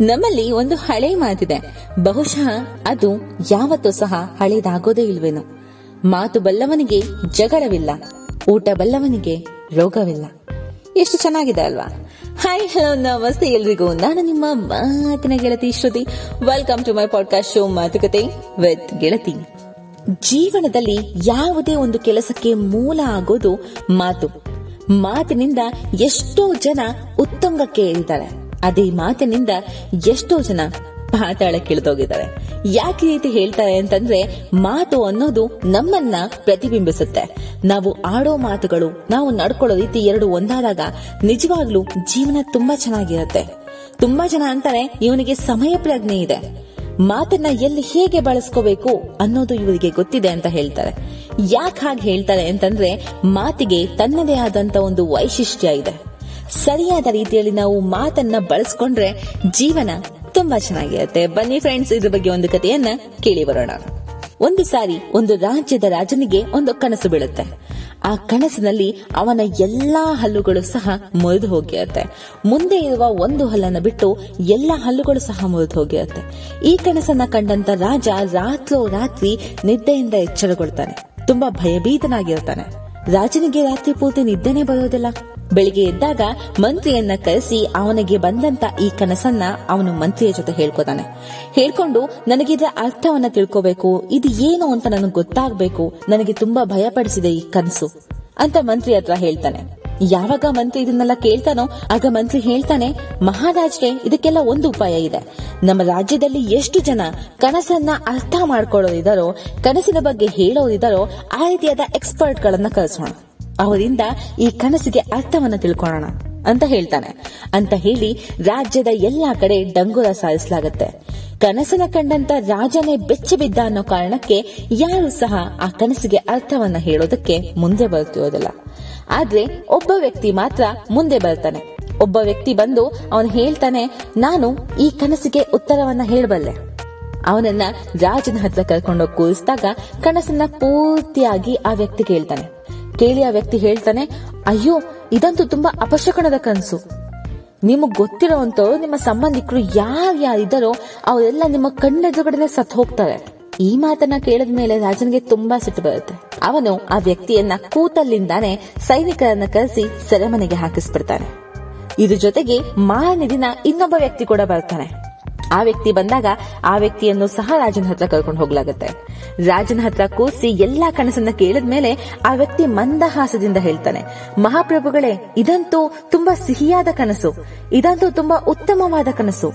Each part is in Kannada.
ನಮ್ಮಲ್ಲಿ ಒಂದು ಹಳೆ ಮಾತಿದೆ. ಬಹುಶಃ ಅದು ಯಾವತ್ತೂ ಸಹ ಹಳೇದಾಗೋದೇ ಇಲ್ವೇನು. ಮಾತು ಬಲ್ಲವನಿಗೆ ಜಗಳವಿಲ್ಲ, ಊಟ ಬಲ್ಲವನಿಗೆ ರೋಗವಿಲ್ಲ. ಎಷ್ಟು ಚೆನ್ನಾಗಿದೆ ಅಲ್ವಾ? ಹಾಯ್, ಹಲೋ, ನಮಸ್ತೆ ಎಲ್ರಿಗೂ. ನಾನು ನಿಮ್ಮ ಮಾತಿನ ಗೆಳತಿ Shruti. Welcome to my podcast show ಮಾತುಕತೆ ವಿತ್ ಗೆಳತಿ. ಜೀವನದಲ್ಲಿ ಯಾವುದೇ ಒಂದು ಕೆಲಸಕ್ಕೆ ಮೂಲ ಆಗೋದು ಮಾತು. ಮಾತಿನಿಂದ ಎಷ್ಟೋ ಜನ ಉತ್ತುಂಗಕ್ಕೆ ಏರಿದ್ದಾರೆ ಅದೇ ಮಾತಿನಿಂದ ಎಷ್ಟೋ ಜನ ಪಾತಾಳಕ್ಕೆ ಕಿಳಿದೋಗಿದ್ದಾರೆ ಯಾಕೆ ರೀತಿ ಹೇಳ್ತಾರೆ ಅಂತಂದ್ರೆ ಮಾತು ಅನ್ನೋದು ನಮ್ಮನ್ನ ಪ್ರತಿಬಿಂಬಿಸುತ್ತೆ. ನಾವು ಆಡೋ ಮಾತುಗಳು, ನಾವು ನಡ್ಕೊಳ್ಳೋ ರೀತಿ ಎರಡು ಒಂದಾದಾಗ ನಿಜವಾಗ್ಲೂ ಜೀವನ ತುಂಬಾ ಚೆನ್ನಾಗಿರುತ್ತೆ. ತುಂಬಾ ಜನ ಅಂತಾರೆ ಇವನಿಗೆ ಸಮಯ ಪ್ರಜ್ಞೆ ಇದೆ. ಮಾತನ್ನ ಎಲ್ಲಿ ಹೇಗೆ ಬಳಸ್ಕೋಬೇಕು ಅನ್ನೋದು ಇವರಿಗೆ ಗೊತ್ತಿದೆ ಅಂತ ಹೇಳ್ತಾರೆ. ಯಾಕೆ ಹಾಗೆ ಹೇಳ್ತಾರೆ ಅಂತಂದ್ರೆ ಮಾತಿಗೆ ತನ್ನದೇ ಆದಂತ ಒಂದು ವೈಶಿಷ್ಟ್ಯ ಇದೆ. ಸರಿಯಾದ ರೀತಿಯಲ್ಲಿ ನಾವು ಮಾತನ್ನ ಬಳಸ್ಕೊಂಡ್ರೆ ಜೀವನ ತುಂಬಾ ಚೆನ್ನಾಗಿರುತ್ತೆ. ಬನ್ನಿ ಫ್ರೆಂಡ್ಸ್ ಇದ್ರ ಬಗ್ಗೆ ಒಂದು ಕಥೆಯನ್ನ ಕೇಳಿ ಬರೋಣ. ಒಂದು ಸಾರಿ ಒಂದು ರಾಜ್ಯದ ರಾಜನಿಗೆ ಒಂದು ಕನಸು ಬೀಳುತ್ತೆ. ಆ ಕನಸಿನಲ್ಲಿ ಅವನ ಎಲ್ಲಾ ಹಲ್ಲುಗಳು ಸಹ ಮುರಿದು ಹೋಗಿರುತ್ತೆ. ಮುಂದೆ ಇರುವ ಒಂದು ಹಲ್ಲನ್ನು ಬಿಟ್ಟು ಎಲ್ಲಾ ಹಲ್ಲುಗಳು ಸಹ ಮುರಿದು ಹೋಗಿರುತ್ತೆ. ಈ ಕನಸನ್ನ ಕಂಡಂತ ರಾಜ ರಾತ್ರೋ ರಾತ್ರಿ ನಿದ್ದೆಯಿಂದ ಎಚ್ಚರಗೊಳ್ತಾನೆ. ತುಂಬಾ ಭಯಭೀತನಾಗಿರ್ತಾನೆ. ರಾಜನಿಗೆ ರಾತ್ರಿ ಪೂರ್ತಿ ನಿದ್ದೆನೆ ಬರೋದಿಲ್ಲ. ಬೆಳಿಗ್ಗೆ ಎದ್ದಾಗ ಮಂತ್ರಿಯನ್ನ ಕರೆಸಿ ಅವನಿಗೆ ಬಂದಂತ ಈ ಕನಸನ್ನ ಅವನು ಮಂತ್ರಿಯ ಜೊತೆ ಹೇಳ್ಕೊತಾನೆ. ಹೇಳ್ಕೊಂಡು ನನಗಿದ್ರ ಅರ್ಥವನ್ನ ತಿಳ್ಕೋಬೇಕು, ಇದು ಏನು ಅಂತ ನನಗೆ ಗೊತ್ತಾಗಬೇಕು, ನನಗೆ ತುಂಬಾ ಭಯಪಡಿಸಿದೆ ಈ ಕನಸು ಅಂತ ಮಂತ್ರಿ ಹತ್ರ ಹೇಳ್ತಾನೆ. ಯಾವಾಗ ಮಂತ್ರಿ ಇದನ್ನೆಲ್ಲ ಕೇಳ್ತಾನೋ ಆಗ ಮಂತ್ರಿ ಹೇಳ್ತಾನೆ ಮಹಾರಾಜ್ರೆ ಇದಕ್ಕೆಲ್ಲ ಒಂದು ಉಪಾಯ ಇದೆ. ನಮ್ಮ ರಾಜ್ಯದಲ್ಲಿ ಎಷ್ಟು ಜನ ಕನಸನ್ನ ಅರ್ಥ ಮಾಡ್ಕೊಳ್ಳೋದಿದಾರೋ ಕನಸಿನ ಬಗ್ಗೆ ಹೇಳೋದಿದಾರೋ ಆ ರೀತಿಯಾದ ಎಕ್ಸ್ಪರ್ಟ್ ಗಳನ್ನ ಕರೆಸೋಣ. ಅವರಿಂದ ಈ ಕನಸಿಗೆ ಅರ್ಥವನ್ನ ತಿಳ್ಕೊಳ್ಳೋಣ ಅಂತ ಹೇಳ್ತಾನೆ. ಅಂತ ಹೇಳಿ ರಾಜ್ಯದ ಎಲ್ಲಾ ಕಡೆ ಡಂಗುರ ಸಾರಿಸಲಾಗುತ್ತೆ. ಕನಸನ ಕಂಡಂತ ರಾಜನೇ ಬೆಚ್ಚ ಬಿದ್ದ ಅನ್ನೋ ಕಾರಣಕ್ಕೆ ಯಾರು ಸಹ ಆ ಕನಸಿಗೆ ಅರ್ಥವನ್ನ ಹೇಳೋದಕ್ಕೆ ಮುಂದೆ ಬರ್ತಿರೋದಿಲ್ಲ. ಆದ್ರೆ ಒಬ್ಬ ವ್ಯಕ್ತಿ ಮಾತ್ರ ಮುಂದೆ ಬರ್ತಾನೆ. ಒಬ್ಬ ವ್ಯಕ್ತಿ ಬಂದು ಅವನು ಹೇಳ್ತಾನೆ, ನಾನು ಈ ಕನಸಿಗೆ ಉತ್ತರವನ್ನ ಹೇಳಬಲ್ಲೆ. ಅವನನ್ನ ರಾಜನ ಹತ್ರ ಕರ್ಕೊಂಡೋಗಿ ಕೂರಿಸಿದಾಗ ಕನಸನ್ನ ಪೂರ್ತಿಯಾಗಿ ಆ ವ್ಯಕ್ತಿ ಕೇಳ್ತಾನೆ ಕೇಳಿ ಆ ವ್ಯಕ್ತಿ ಹೇಳ್ತಾನೆ, ಅಯ್ಯೋ, ಇದಂತೂ ತುಂಬಾ ಅಪಶಕಣದ ಕನಸು. ನಿಮಗ್ ಗೊತ್ತಿರೋಂತ ನಿಮ್ಮ ಸಂಬಂಧಿಕರು ಯಾರು ಇದ್ದಾರೋ, ಅವರೆಲ್ಲ ನಿಮ್ಮ ಕಣ್ಣೆದುರುಗಡೆನೆ ಸತ್ ಹೋಗ್ತಾರೆ. ಈ ಮಾತನ್ನ ಕೇಳಿದ ಮೇಲೆ ರಾಜನಿಗೆ ತುಂಬಾ ಸಿಟ್ಟು ಬರುತ್ತೆ. ಅವನು ಆ ವ್ಯಕ್ತಿಯನ್ನ ಕೂತಲ್ಲಿಂದಾನೆ ಸೈನಿಕರನ್ನ ಕರೆಸಿ ಸೆರೆಮನೆಗೆ ಹಾಕಿಸ್ಬಿಡ್ತಾನೆ. ಇದ್ರ ಜೊತೆಗೆ ಮಾರನೇ ದಿನ ಇನ್ನೊಬ್ಬ ವ್ಯಕ್ತಿ ಕೂಡ ಬರ್ತಾನೆ. ಆ ವ್ಯಕ್ತಿ ಬಂದಾಗ ಆ ವ್ಯಕ್ತಿಯನ್ನು ಸಹ ರಾಜನ ಹತ್ರ ಕರ್ಕೊಂಡು ಹೋಗ್ಲಾಗತ್ತೆ. ರಾಜನ ಹತ್ರ ಕೂಸಿ ಎಲ್ಲಾ ಕನಸನ್ನ ಕೇಳಿದ ಮೇಲೆ ಆ ವ್ಯಕ್ತಿ ಮಂದಹಾಸದಿಂದ ಹೇಳ್ತಾನೆ, ಮಹಾಪ್ರಭುಗಳೇ, ಇದಂತೂ ತುಂಬಾ ಸಿಹಿಯಾದ ಕನಸು. ಇದಂತೂ ತುಂಬಾ ಉತ್ತಮವಾದ ಕನಸು.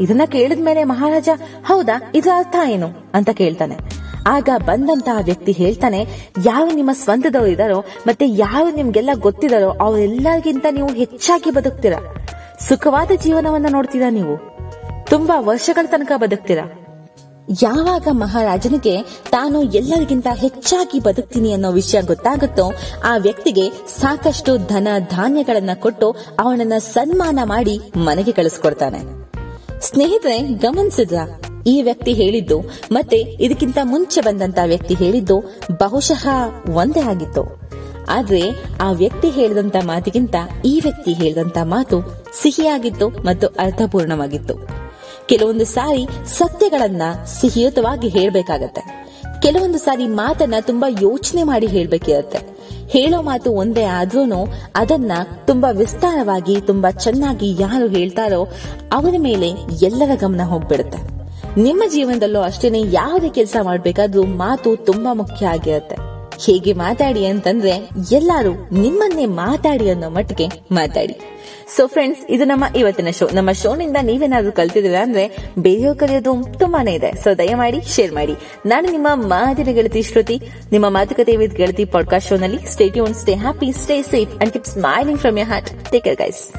ಇದನ್ನ ಕೇಳಿದ ಮೇಲೆ ಮಹಾರಾಜ, ಹೌದಾ, ಇದರ ಅರ್ಥ ಏನು? ಅಂತ ಕೇಳ್ತಾನೆ. ಆಗ ಬಂದಂತಹ ವ್ಯಕ್ತಿ ಹೇಳ್ತಾನೆ, ಯಾರು ನಿಮ್ಮ ಸ್ವಂತದವರು ಇದಾರೋ ಮತ್ತೆ ಯಾರು ನಿಮ್ಗೆಲ್ಲ ಗೊತ್ತಿದಾರೋ ಅವರೆಲ್ಲರಿಗಿಂತ ನೀವು ಹೆಚ್ಚಾಗಿ ಬದುಕ್ತೀರಾ? ಸುಖವಾದ ಜೀವನವನ್ನ ನೋಡ್ತೀರಾ ನೀವು? ತುಂಬಾ ವರ್ಷಗಳ ತನಕ ಬದುಕ್ತೀರಾ? ಯಾವಾಗ ಮಹಾರಾಜನಿಗೆ ತಾನು ಎಲ್ಲರಿಗಿಂತ ಹೆಚ್ಚಾಗಿ ಬದುಕ್ತೀನಿ ಅನ್ನೋ ವಿಷಯ ಗೊತ್ತಾಗುತ್ತೋ, ಆ ವ್ಯಕ್ತಿಗೆ ಸಾಕಷ್ಟು ಧನ ಧಾನ್ಯಗಳನ್ನ ಕೊಟ್ಟು ಅವನನ್ನ ಸನ್ಮಾನ ಮಾಡಿ ಮನೆಗೆ ಕಳಿಸ್ಕೊಡ್ತಾನೆ. ಸ್ನೇಹಿತರೆ, ಗಮನಿಸಿದ್ರ? ಈ ವ್ಯಕ್ತಿ ಹೇಳಿದ್ದು ಮತ್ತೆ ಇದಕ್ಕಿಂತ ಮುಂಚೆ ಬಂದಂತ ವ್ಯಕ್ತಿ ಹೇಳಿದ್ದು ಬಹುಶಃ ಒಂದೇ ಆಗಿತ್ತು. ಆದ್ರೆ ಆ ವ್ಯಕ್ತಿ ಹೇಳಿದಂತ ಮಾತಿಗಿಂತ ಈ ವ್ಯಕ್ತಿ ಹೇಳಿದಂತ ಮಾತು ಸಿಹಿಯಾಗಿತ್ತು ಮತ್ತು ಅರ್ಥಪೂರ್ಣವಾಗಿತ್ತು. ಕೆಲವೊಂದು ಸಾರಿ ಸತ್ಯಗಳನ್ನ ಸಿಹಿಯುತವಾಗಿ ಹೇಳ್ಬೇಕಾಗತ್ತೆ. ಕೆಲವೊಂದು ಸಾರಿ ಮಾತನ್ನ ತುಂಬಾ ಯೋಚನೆ ಮಾಡಿ ಹೇಳ್ಬೇಕಿರತ್ತೆ. ಹೇಳೋ ಮಾತು ಒಂದೇ ಆದ್ರೂ ಅದನ್ನ ತುಂಬಾ ವಿಸ್ತಾರವಾಗಿ, ತುಂಬಾ ಚೆನ್ನಾಗಿ ಯಾರು ಹೇಳ್ತಾರೋ ಅವರ ಮೇಲೆ ಎಲ್ಲರ ಗಮನ ಹೋಗ್ಬಿಡುತ್ತೆ. ನಿಮ್ಮ ಜೀವನದಲ್ಲೂ ಅಷ್ಟೇನೆ ಯಾವುದೇ ಕೆಲಸ ಮಾಡ್ಬೇಕಾದ್ರೂ ಮಾತು ತುಂಬಾ ಮುಖ್ಯ ಆಗಿರುತ್ತೆ. ಹೇಗೆ ಮಾತಾಡಿ ಅಂತಂದ್ರೆ ಎಲ್ಲಾರು ನಿಮ್ಮನ್ನೇ ಮಾತಾಡಿ ಅನ್ನೋ ಮಟ್ಟಿಗೆ ಮಾತಾಡಿ. ಸೊ ಫ್ರೆಂಡ್ಸ್ ಇದು ನಮ್ಮ ಇವತ್ತಿನ ಶೋ ನಮ್ಮ ಶೋನಿಂದ ನೀವೇನಾದ್ರೂ ಕಲ್ತಿದ್ದೀರಾ ಅಂದ್ರೆ ಬೇರೆಯವ್ರು ಕಲಿಯೋದು ತುಂಬಾನೇ ಇದೆ. ಸೊ ದಯಮಾಡಿ ಶೇರ್ ಮಾಡಿ. ನಾನು ನಿಮ್ಮ ಮಾತಿನ ಗೆಳತಿ ಶ್ರುತಿ. ನಿಮ್ಮ ಮಾತುಕತೆ ವಿತ್ ಗೆಳತಿ ಪಾಡ್ಕಾಸ್ಟ್ ಶೋನಲ್ಲಿ stay tune stay happy stay safe and keep smiling from your heart take care guys